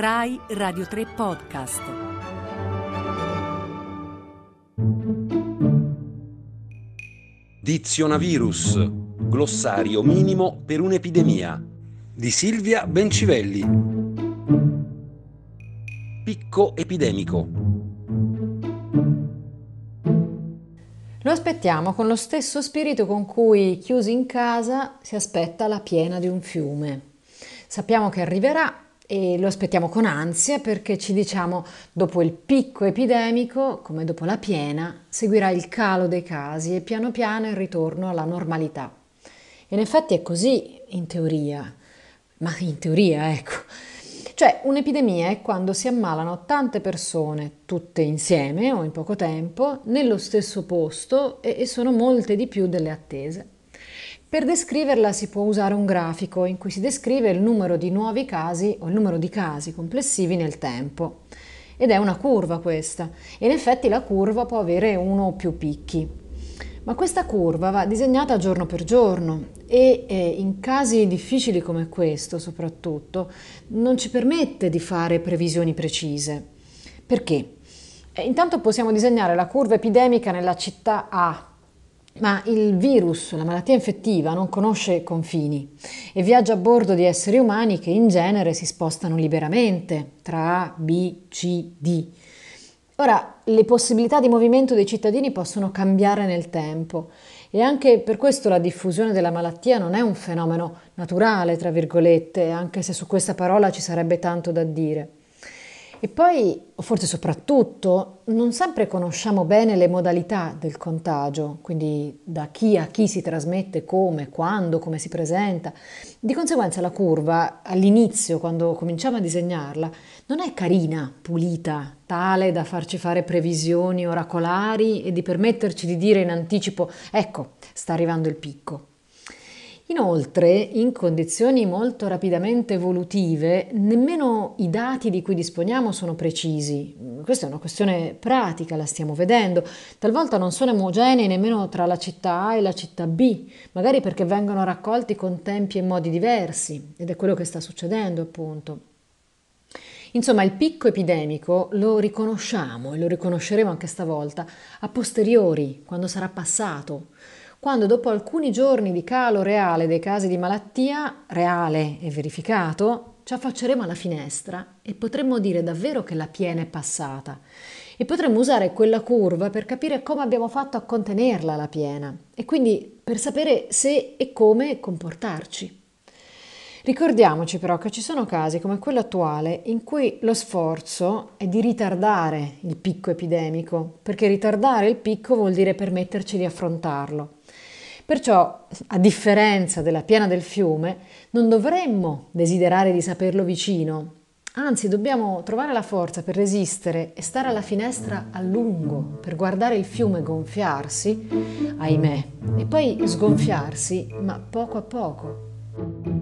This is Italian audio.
Rai Radio 3 Podcast. Dizionavirus, glossario minimo per un'epidemia, di Silvia Bencivelli. Picco epidemico. Lo aspettiamo con lo stesso spirito con cui, chiusi in casa, si aspetta la piena di un fiume. Sappiamo che arriverà e lo aspettiamo con ansia perché ci diciamo dopo il picco epidemico, come dopo la piena, seguirà il calo dei casi e piano piano il ritorno alla normalità. In effetti è così in teoria, ma in teoria ecco. Cioè un'epidemia è quando si ammalano tante persone, tutte insieme o in poco tempo, nello stesso posto e sono molte di più delle attese. Per descriverla si può usare un grafico in cui si descrive il numero di nuovi casi o il numero di casi complessivi nel tempo. Ed è una curva questa. In effetti la curva può avere uno o più picchi. Ma questa curva va disegnata giorno per giorno e eh, in casi difficili come questo soprattutto non ci permette di fare previsioni precise. Perché? Eh, intanto possiamo disegnare la curva epidemica nella città A ma il virus, la malattia infettiva, non conosce confini e viaggia a bordo di esseri umani che in genere si spostano liberamente tra A, B, C, D. Ora, le possibilità di movimento dei cittadini possono cambiare nel tempo e anche per questo la diffusione della malattia non è un fenomeno naturale, tra virgolette, anche se su questa parola ci sarebbe tanto da dire. E poi, o forse soprattutto, non sempre conosciamo bene le modalità del contagio, quindi da chi a chi si trasmette, come, quando, come si presenta. Di conseguenza la curva, all'inizio, quando cominciamo a disegnarla, non è carina, pulita, tale da farci fare previsioni oracolari e di permetterci di dire in anticipo, ecco, sta arrivando il picco. Inoltre, in condizioni molto rapidamente evolutive, nemmeno i dati di cui disponiamo sono precisi. Questa è una questione pratica, la stiamo vedendo. Talvolta non sono omogenei nemmeno tra la città A e la città B, magari perché vengono raccolti con tempi e modi diversi, ed è quello che sta succedendo, appunto. Insomma, il picco epidemico lo riconosciamo e lo riconosceremo anche stavolta a posteriori, quando sarà passato quando dopo alcuni giorni di calo reale dei casi di malattia, reale e verificato, ci affacceremo alla finestra e potremmo dire davvero che la piena è passata. E potremmo usare quella curva per capire come abbiamo fatto a contenerla la piena e quindi per sapere se e come comportarci. Ricordiamoci però che ci sono casi come quello attuale in cui lo sforzo è di ritardare il picco epidemico, perché ritardare il picco vuol dire permetterci di affrontarlo. Perciò, a differenza della piana del fiume, non dovremmo desiderare di saperlo vicino, anzi dobbiamo trovare la forza per resistere e stare alla finestra a lungo, per guardare il fiume gonfiarsi, ahimè, e poi sgonfiarsi, ma poco a poco.